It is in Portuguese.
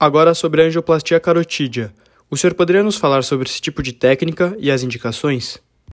Agora sobre a angioplastia carotídea. O senhor poderia nos falar sobre esse tipo de técnica e as indicações?